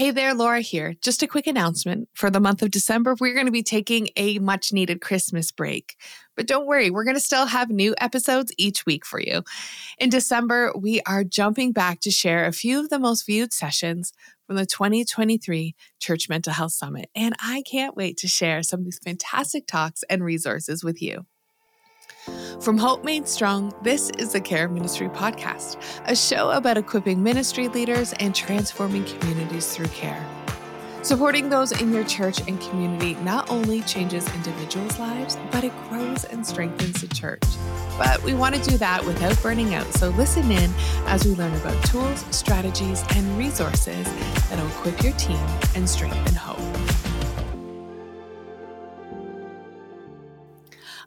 Hey there, Laura here. Just a quick announcement. For the month of December, we're going to be taking a much needed Christmas break. But don't worry, we're going to still have new episodes each week for you. In December, we are jumping back to share a few of the most viewed sessions from the 2023 Church Mental Health Summit. And I can't wait to share some of these fantastic talks and resources with you. From Hope Made Strong, this is the Care Ministry Podcast, a show about equipping ministry leaders and transforming communities through care. Supporting those in your church and community not only changes individuals' lives, but it grows and strengthens the church. But we want to do that without burning out, so listen in as we learn about tools, strategies, and resources that will equip your team and strengthen hope.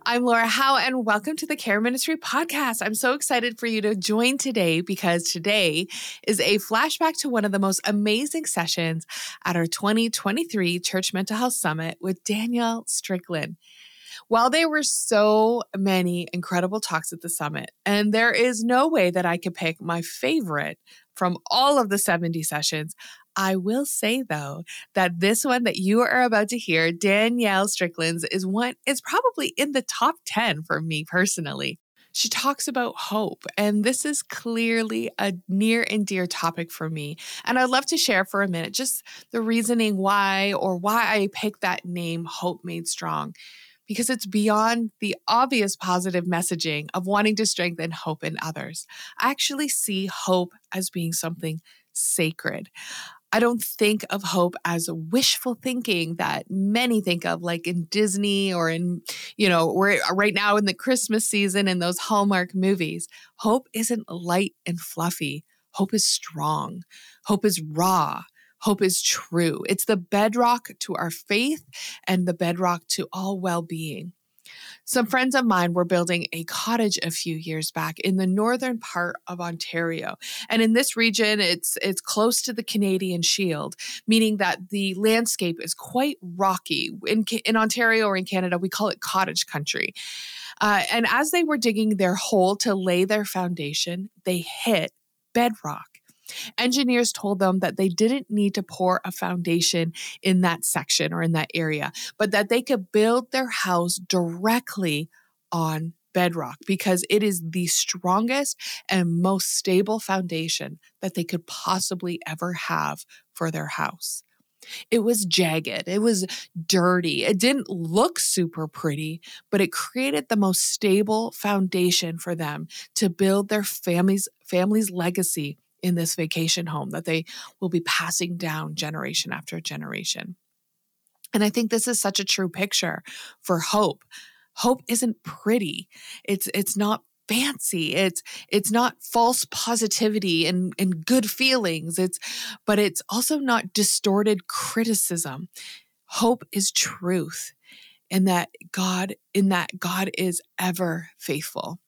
I'm Laura Howe, and welcome to the Care Ministry Podcast. I'm so excited for you to join today because today is a flashback to one of the most amazing sessions at our 2023 Church Mental Health Summit with Danielle Strickland. While there were so many incredible talks at the summit, and there is no way that I could pick my favorite from all of the 70 sessions, I will say though that this one that you are about to hear, Danielle Strickland's, is one is probably in the top 10 for me personally. She talks about hope, and this is clearly a near and dear topic for me. And I'd love to share for a minute just the reasoning why or why I picked that name, Hope Made Strong, because it's beyond the obvious positive messaging of wanting to strengthen hope in others. I actually see hope as being something sacred. I don't think of hope as wishful thinking that many think of, like in Disney or in, you know, we're uh, right now in the Christmas season in those Hallmark movies. Hope isn't light and fluffy. Hope is strong. Hope is raw. Hope is true. It's the bedrock to our faith and the bedrock to all well being. Some friends of mine were building a cottage a few years back in the northern part of Ontario. And in this region, it's it's close to the Canadian Shield, meaning that the landscape is quite rocky. In, in Ontario or in Canada, we call it cottage country. Uh, and as they were digging their hole to lay their foundation, they hit bedrock. Engineers told them that they didn't need to pour a foundation in that section or in that area, but that they could build their house directly on bedrock because it is the strongest and most stable foundation that they could possibly ever have for their house. It was jagged. It was dirty. It didn't look super pretty, but it created the most stable foundation for them to build their family's family's legacy in this vacation home that they will be passing down generation after generation. And I think this is such a true picture for hope. Hope isn't pretty. It's it's not fancy. It's it's not false positivity and, and good feelings. It's but it's also not distorted criticism. Hope is truth and that God in that God is ever faithful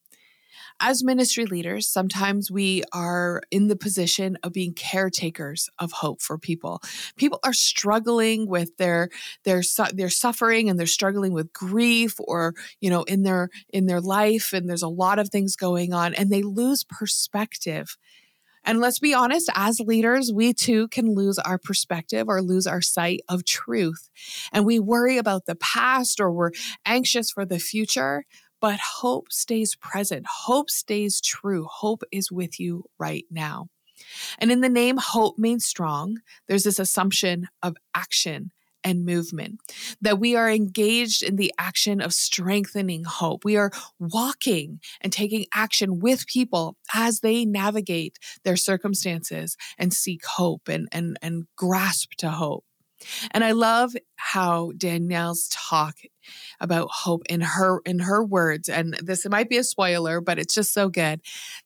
as ministry leaders, sometimes we are in the position of being caretakers of hope for people. People are struggling with their their their suffering and they're struggling with grief or, you know, in their in their life and there's a lot of things going on and they lose perspective. And let's be honest, as leaders, we too can lose our perspective or lose our sight of truth. And we worry about the past or we're anxious for the future but hope stays present. Hope stays true. Hope is with you right now. And in the name Hope Made Strong, there's this assumption of action and movement, that we are engaged in the action of strengthening hope. We are walking and taking action with people as they navigate their circumstances and seek hope and, and, and grasp to hope. And I love how Danielle's talk about hope in her in her words and this might be a spoiler but it's just so good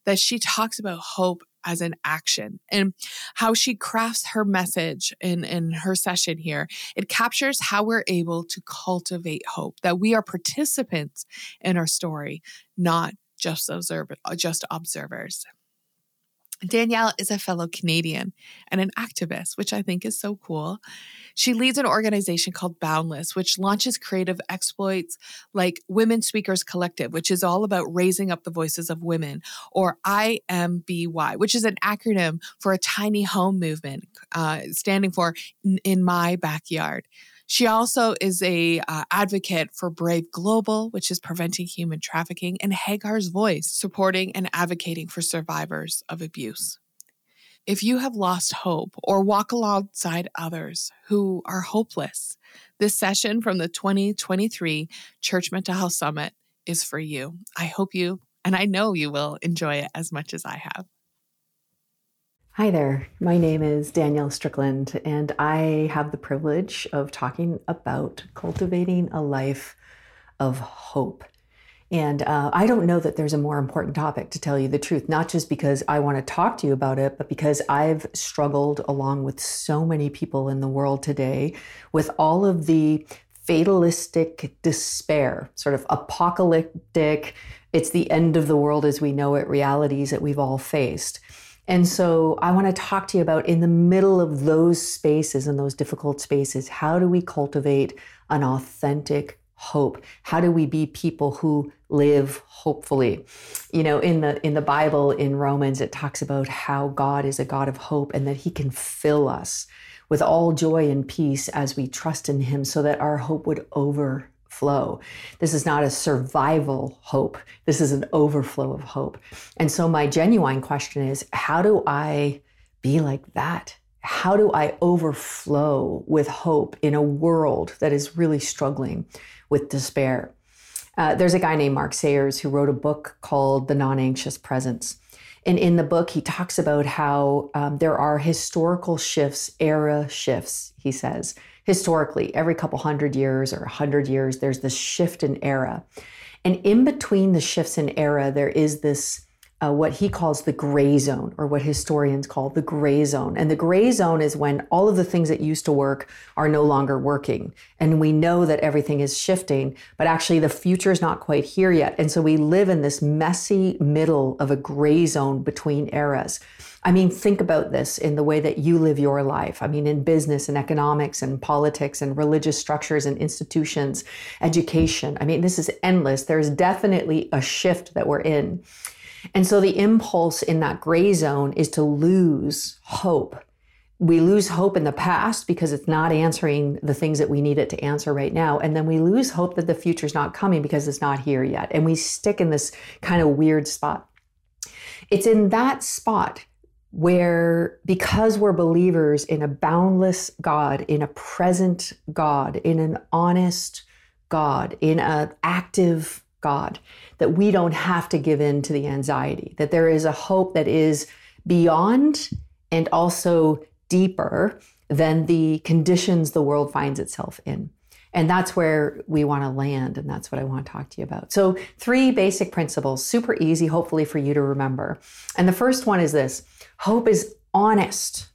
that she talks about hope as an action and how she crafts her message in, in her session here. It captures how we're able to cultivate hope, that we are participants in our story, not just observer, just observers. Danielle is a fellow Canadian and an activist, which I think is so cool. She leads an organization called Boundless, which launches creative exploits like Women Speakers Collective, which is all about raising up the voices of women, or IMBY, which is an acronym for a tiny home movement, uh, standing for In My Backyard. She also is a uh, advocate for Brave Global, which is preventing human trafficking, and Hagar's Voice, supporting and advocating for survivors of abuse. If you have lost hope or walk alongside others who are hopeless, this session from the 2023 Church Mental Health Summit is for you. I hope you, and I know you will enjoy it as much as I have. Hi there. My name is Danielle Strickland, and I have the privilege of talking about cultivating a life of hope. And uh, I don't know that there's a more important topic to tell you the truth, not just because I want to talk to you about it, but because I've struggled along with so many people in the world today with all of the fatalistic despair, sort of apocalyptic, it's the end of the world as we know it realities that we've all faced. And so I want to talk to you about in the middle of those spaces and those difficult spaces, how do we cultivate an authentic hope? How do we be people who live hopefully? You know, in the in the Bible in Romans it talks about how God is a God of hope and that he can fill us with all joy and peace as we trust in him so that our hope would over flow. This is not a survival hope. This is an overflow of hope. And so, my genuine question is how do I be like that? How do I overflow with hope in a world that is really struggling with despair? Uh, there's a guy named Mark Sayers who wrote a book called The Non Anxious Presence. And in the book, he talks about how um, there are historical shifts, era shifts, he says, historically, every couple hundred years or a hundred years, there's this shift in era. And in between the shifts in era, there is this uh, what he calls the gray zone, or what historians call the gray zone. And the gray zone is when all of the things that used to work are no longer working. And we know that everything is shifting, but actually the future is not quite here yet. And so we live in this messy middle of a gray zone between eras. I mean, think about this in the way that you live your life. I mean, in business and economics and politics and religious structures and institutions, education. I mean, this is endless. There's definitely a shift that we're in. And so the impulse in that gray zone is to lose hope. We lose hope in the past because it's not answering the things that we need it to answer right now. And then we lose hope that the future's not coming because it's not here yet. And we stick in this kind of weird spot. It's in that spot where, because we're believers in a boundless God, in a present God, in an honest God, in an active God, that we don't have to give in to the anxiety, that there is a hope that is beyond and also deeper than the conditions the world finds itself in. And that's where we want to land. And that's what I want to talk to you about. So, three basic principles, super easy, hopefully, for you to remember. And the first one is this hope is honest,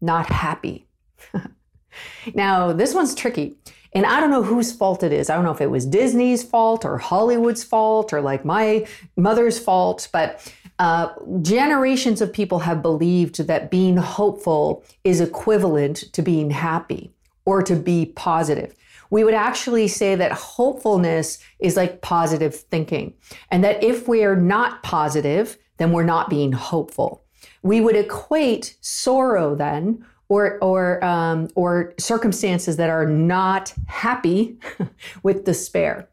not happy. now, this one's tricky and I don't know whose fault it is. I don't know if it was Disney's fault or Hollywood's fault or like my mother's fault, but uh, generations of people have believed that being hopeful is equivalent to being happy or to be positive. We would actually say that hopefulness is like positive thinking, and that if we are not positive, then we're not being hopeful. We would equate sorrow then or or um, or circumstances that are not happy with despair.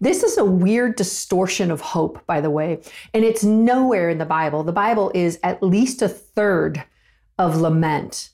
This is a weird distortion of hope, by the way, and it's nowhere in the Bible. The Bible is at least a third of lament.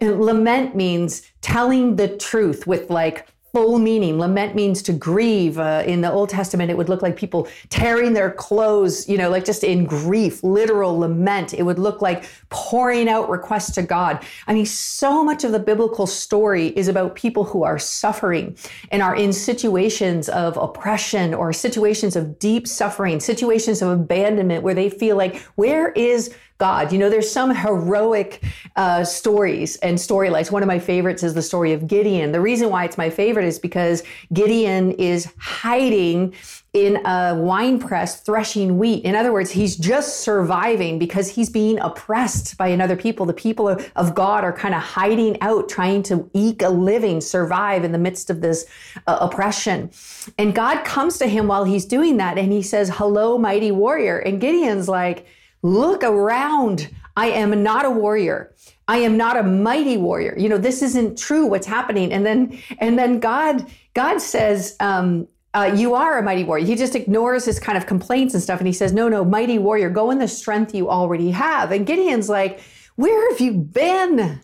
and lament means telling the truth with like full meaning. Lament means to grieve. Uh, in the Old Testament, it would look like people tearing their clothes, you know, like just in grief, literal lament. It would look like pouring out requests to God. I mean, so much of the biblical story is about people who are suffering and are in situations of oppression or situations of deep suffering, situations of abandonment where they feel like, where is God. You know, there's some heroic uh, stories and storylines. One of my favorites is the story of Gideon. The reason why it's my favorite is because Gideon is hiding in a wine press threshing wheat. In other words, he's just surviving because he's being oppressed by another people. The people of, God are kind of hiding out, trying to eke a living, survive in the midst of this uh, oppression. And God comes to him while he's doing that and he says, Hello, mighty warrior. And Gideon's like, Look around. I am not a warrior. I am not a mighty warrior. You know, this isn't true what's happening. And then, and then God, God says, um, uh, you are a mighty warrior. He just ignores his kind of complaints and stuff. And he says, no, no, mighty warrior, go in the strength you already have. And Gideon's like, where have you been?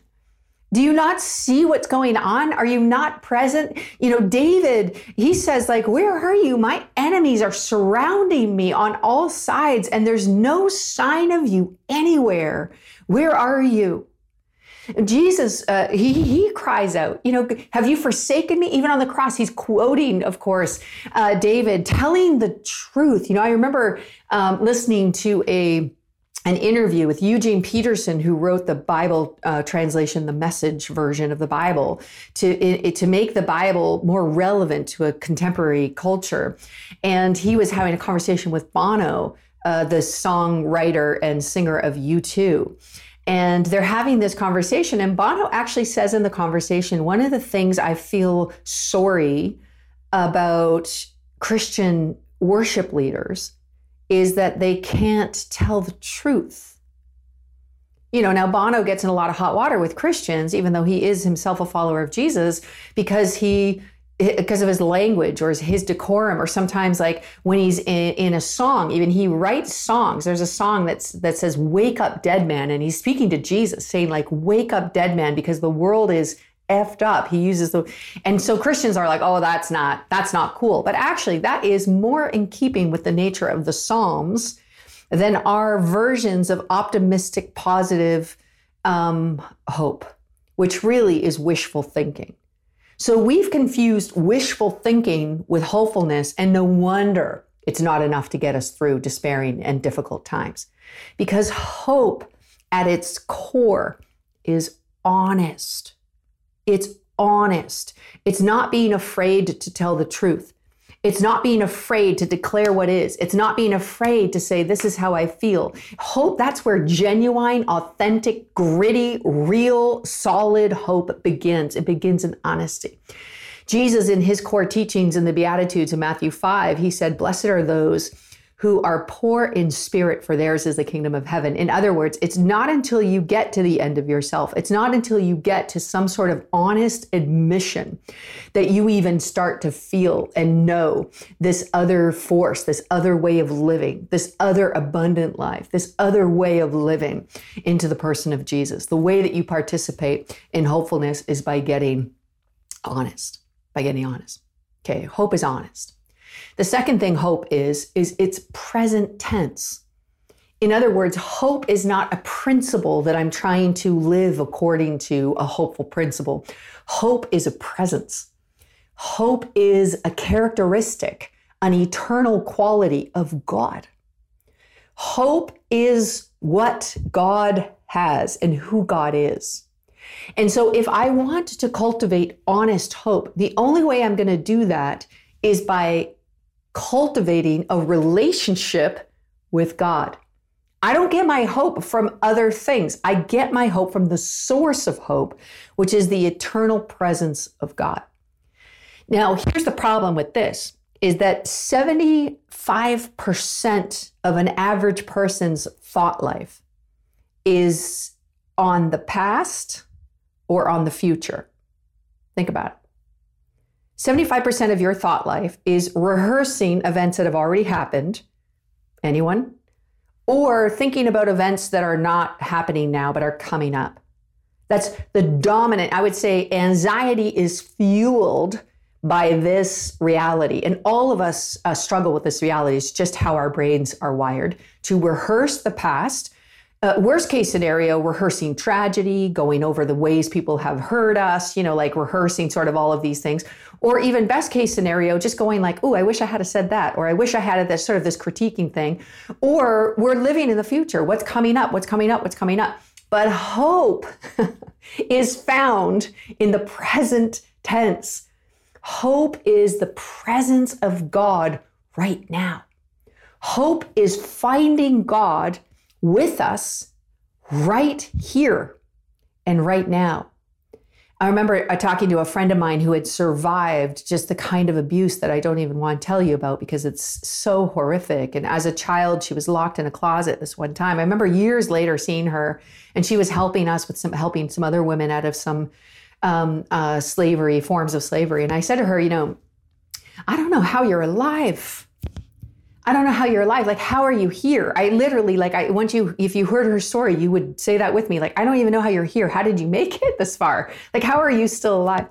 Do you not see what's going on? Are you not present? You know, David, he says, like, where are you? My enemies are surrounding me on all sides, and there's no sign of you anywhere. Where are you? Jesus, uh, he, he cries out, you know, have you forsaken me? Even on the cross, he's quoting, of course, uh, David, telling the truth. You know, I remember um, listening to a an interview with Eugene Peterson, who wrote the Bible uh, translation, the Message version of the Bible, to it, to make the Bible more relevant to a contemporary culture. And he was having a conversation with Bono, uh, the songwriter and singer of U2. And they're having this conversation. And Bono actually says in the conversation, one of the things I feel sorry about Christian worship leaders is that they can't tell the truth. You know, now Bono gets in a lot of hot water with Christians, even though he is himself a follower of Jesus, because he because of his language or his decorum or sometimes like when he's in, in, a song even he writes songs there's a song that's that says wake up dead man and he's speaking to jesus saying like wake up dead man because the world is effed up he uses the and so christians are like oh that's not that's not cool but actually that is more in keeping with the nature of the psalms than our versions of optimistic positive um, hope which really is wishful thinking so we've confused wishful thinking with hopefulness, and no wonder it's not enough to get us through despairing and difficult times. Because hope at its core is honest. It's honest. It's not being afraid to tell the truth. It's not being afraid to declare what is. It's not being afraid to say, This is how I feel. Hope, that's where genuine, authentic, gritty, real, solid hope begins. It begins in honesty. Jesus, in his core teachings in the Beatitudes in Matthew 5, he said, Blessed are those who are poor in spirit, for theirs is the kingdom of heaven. In other words, it's not until you get to the end of yourself, it's not until you get to some sort of honest admission that you even start to feel and know this other force, this other way of living, this other abundant life, this other way of living into the person of Jesus. The way that you participate in hopefulness is by getting honest, by getting honest. Okay, hope is honest. The second thing hope is, is it's present tense. In other words, hope is not a principle that I'm trying to live according to a hopeful principle. Hope is a presence. Hope is a characteristic, an eternal quality of God. Hope is what God has and who God is. And so, if I want to cultivate honest hope, the only way I'm going to do that is by cultivating a relationship with God. I don't get my hope from other things. I get my hope from the source of hope, which is the eternal presence of God. Now, here's the problem with this is that 75% of an average person's thought life is on the past or on the future. Think about it. 75% of your thought life is rehearsing events that have already happened. Anyone? Or thinking about events that are not happening now but are coming up. That's the dominant, I would say, anxiety is fueled by this reality. And all of us uh, struggle with this reality. It's just how our brains are wired to rehearse the past uh, worst case scenario, rehearsing tragedy, going over the ways people have hurt us, you know, like rehearsing sort of all of these things. Or even best case scenario, just going like, oh, I wish I had said that, or I wish I had this sort of this critiquing thing. Or we're living in the future. What's coming up? What's coming up? What's coming up? But hope is found in the present tense. Hope is the presence of God right now. Hope is finding God with us right here and right now. I remember uh, talking to a friend of mine who had survived just the kind of abuse that I don't even want to tell you about because it's so horrific. And as a child, she was locked in a closet this one time. I remember years later seeing her, and she was helping us with some helping some other women out of some um, uh, slavery forms of slavery. And I said to her, you know, I don't know how you're alive. I don't know how you're alive. Like, how are you here? I literally, like, I once you, if you heard her story, you would say that with me. Like, I don't even know how you're here. How did you make it this far? Like, how are you still alive?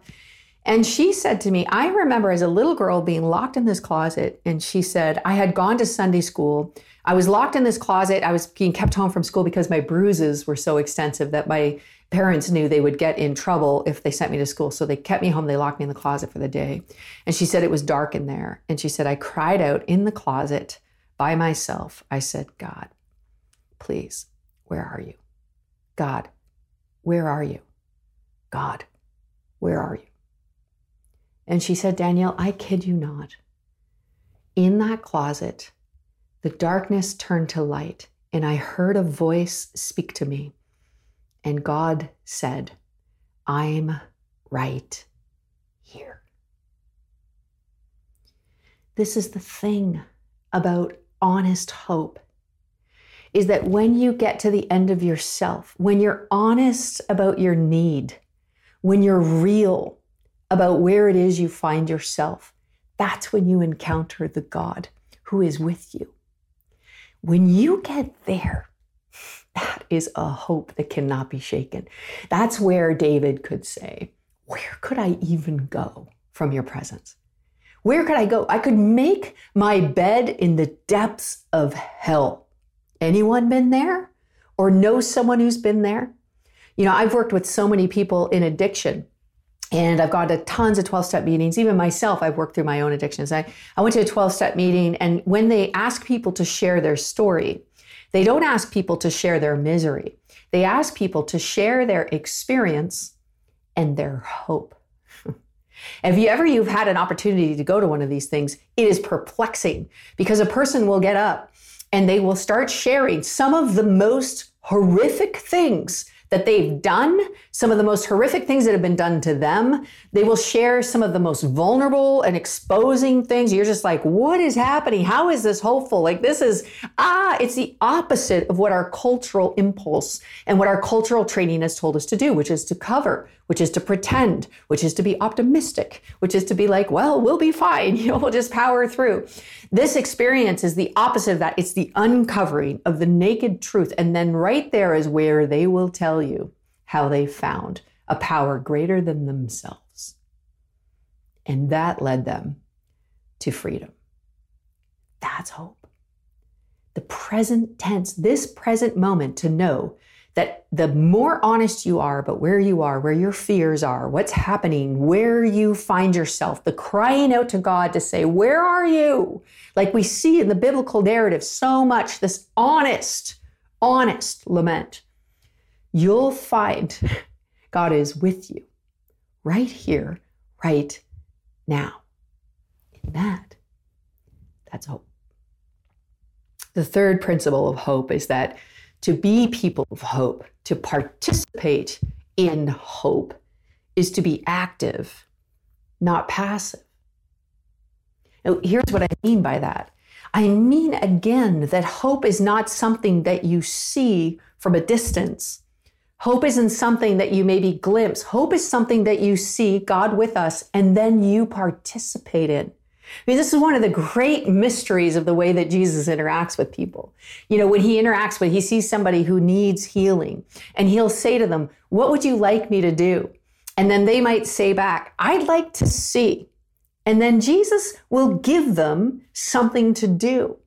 And she said to me, I remember as a little girl being locked in this closet. And she said, I had gone to Sunday school. I was locked in this closet. I was being kept home from school because my bruises were so extensive that my parents knew they would get in trouble if they sent me to school. So they kept me home. They locked me in the closet for the day. And she said it was dark in there. And she said, I cried out in the closet by myself. I said, God, please, where are you? God, where are you? God, where are you? And she said, Danielle, I kid you not. In that closet, the darkness turned to light, and I heard a voice speak to me. And God said, I'm right here. This is the thing about honest hope is that when you get to the end of yourself, when you're honest about your need, when you're real about where it is you find yourself, that's when you encounter the God who is with you. When you get there, that is a hope that cannot be shaken. That's where David could say, Where could I even go from your presence? Where could I go? I could make my bed in the depths of hell. Anyone been there or know someone who's been there? You know, I've worked with so many people in addiction and I've gone to tons of 12 step meetings. Even myself, I've worked through my own addictions. I, I went to a 12 step meeting, and when they ask people to share their story, they don't ask people to share their misery. They ask people to share their experience and their hope. If you ever you've had an opportunity to go to one of these things, it is perplexing because a person will get up and they will start sharing some of the most horrific things that they've done, some of the most horrific things that have been done to them. They will share some of the most vulnerable and exposing things. You're just like, what is happening? How is this hopeful? Like, this is, ah, it's the opposite of what our cultural impulse and what our cultural training has told us to do, which is to cover, which is to pretend, which is to be optimistic, which is to be like, well, we'll be fine. You know, we'll just power through. This experience is the opposite of that. It's the uncovering of the naked truth. And then right there is where they will tell you how they found a power greater than themselves. And that led them to freedom. That's hope. The present tense, this present moment to know that the more honest you are about where you are, where your fears are, what's happening, where you find yourself, the crying out to God to say, Where are you? Like we see in the biblical narrative so much, this honest, honest lament. You'll find God is with you right here, right now. In that, that's hope. The third principle of hope is that to be people of hope, to participate in hope, is to be active, not passive. Now, here's what I mean by that. I mean, again, that hope is not something that you see from a distance. Hope isn't something that you maybe glimpse. Hope is something that you see God with us and then you participate in. I mean, this is one of the great mysteries of the way that Jesus interacts with people. You know, when he interacts with, he sees somebody who needs healing and he'll say to them, What would you like me to do? And then they might say back, I'd like to see. And then Jesus will give them something to do.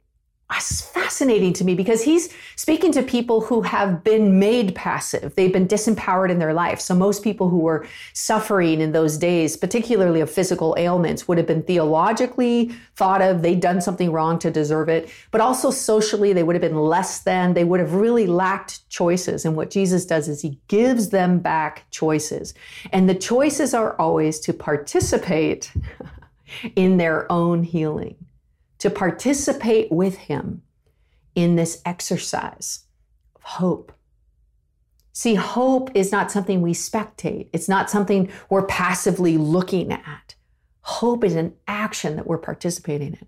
It's fascinating to me because he's speaking to people who have been made passive. They've been disempowered in their life. So, most people who were suffering in those days, particularly of physical ailments, would have been theologically thought of. They'd done something wrong to deserve it. But also socially, they would have been less than. They would have really lacked choices. And what Jesus does is he gives them back choices. And the choices are always to participate in their own healing to participate with Him in this exercise of hope. See, hope is not something we spectate, it's not something we're passively looking at. Hope is an action that we're participating in.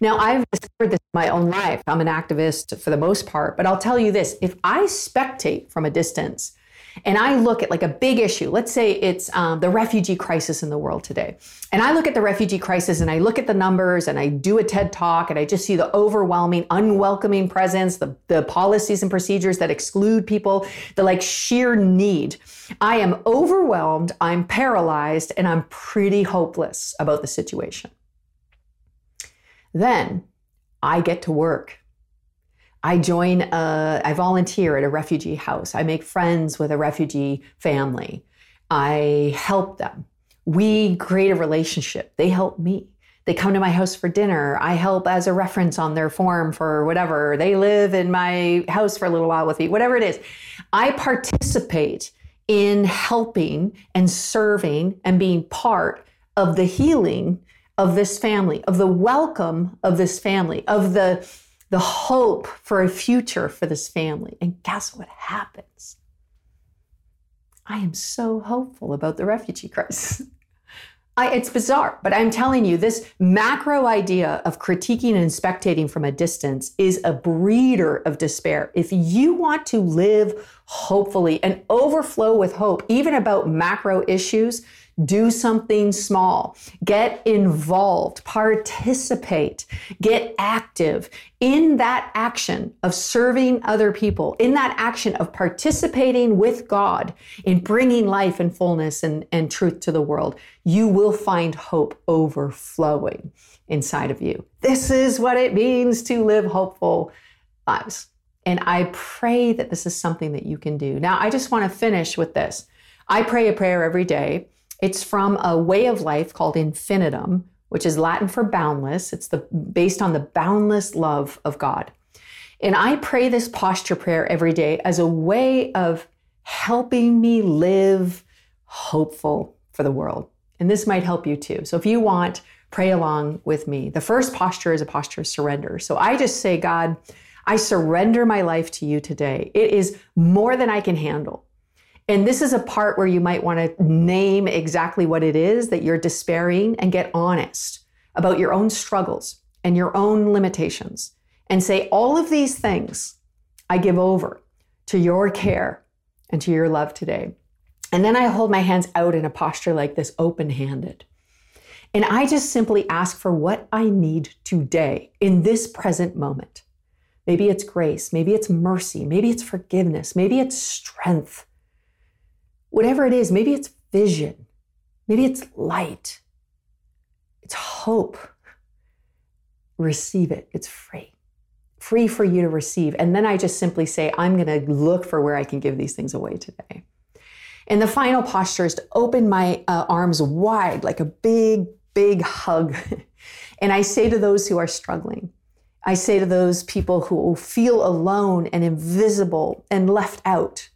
Now, I've discovered this in my own life. I'm an activist for the most part, but I'll tell you this if I spectate from a distance, and I look at like a big issue, let's say it's um, the refugee crisis in the world today, and I look at the refugee crisis and I look at the numbers and I do a TED talk and I just see the overwhelming, unwelcoming presence, the, the policies and procedures that exclude people, the like sheer need. I am overwhelmed, I'm paralyzed, and I'm pretty hopeless about the situation. Then I get to work I join, a, I volunteer at a refugee house. I make friends with a refugee family. I help them. We create a relationship. They help me. They come to my house for dinner. I help as a reference on their form for whatever. They live in my house for a little while with me, whatever it is. I participate in helping and serving and being part of the healing of this family, of the welcome of this family, of the the hope for a future for this family. And guess what happens? I am so hopeful about the refugee crisis. I, it's bizarre, but I'm telling you, this macro idea of critiquing and spectating from a distance is a breeder of despair. If you want to live hopefully and overflow with hope, even about macro issues, do something small, get involved, participate, get active in that action of serving other people, in that action of participating with God in bringing life and fullness and, and truth to the world. You will find hope overflowing inside of you. This is what it means to live hopeful lives. And I pray that this is something that you can do. Now, I just want to finish with this. I pray a prayer every day it's from a way of life called infinitum, which is Latin for boundless. It's the based on the boundless love of God. And I pray this posture prayer every day as a way of helping me live hopeful for the world. And this might help you too. So if you want, pray along with me. The first posture is a posture of surrender. So I just say, God, I surrender my life to you today. It is more than I can handle. And this is a part where you might want to name exactly what it is that you're despairing and get honest about your own struggles and your own limitations and say, all of these things I give over to your care and to your love today. And then I hold my hands out in a posture like this, open handed. And I just simply ask for what I need today in this present moment. Maybe it's grace, maybe it's mercy, maybe it's forgiveness, maybe it's strength whatever it is, maybe it's vision, maybe it's light, it's hope. Receive it, it's free. Free for you to receive. And then I just simply say, I'm going to look for where I can give these things away today. And the final posture is to open my uh, arms wide, like a big, big hug. and I say to those who are struggling, I say to those people who feel alone and invisible and left out,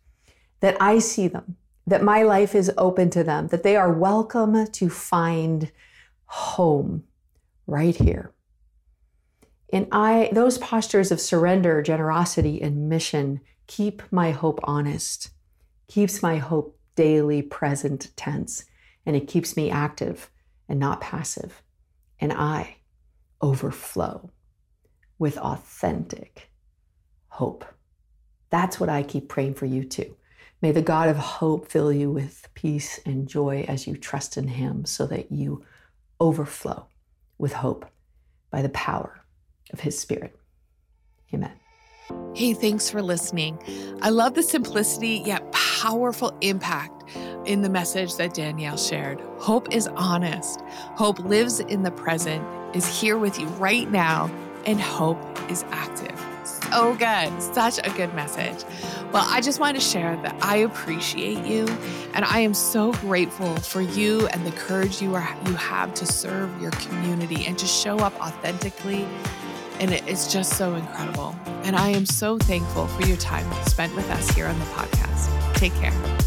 that I see them that my life is open to them, that they are welcome to find home right here. And I those postures of surrender, generosity and mission keep my hope honest. Keeps my hope daily present tense and it keeps me active and not passive. And I overflow with authentic hope. That's what I keep praying for you too. May the God of hope fill you with peace and joy as you trust in him so that you overflow with hope by the power of his spirit. Amen. Hey, thanks for listening. I love the simplicity yet powerful impact in the message that Danielle shared. Hope is honest, hope lives in the present, is here with you right now, and hope is active. So good. Such a good message. Well, I just wanted to share that I appreciate you and I am so grateful for you and the courage you are you have to serve your community and to show up authentically. And it's just so incredible. And I am so thankful for your time spent with us here on the podcast. Take care.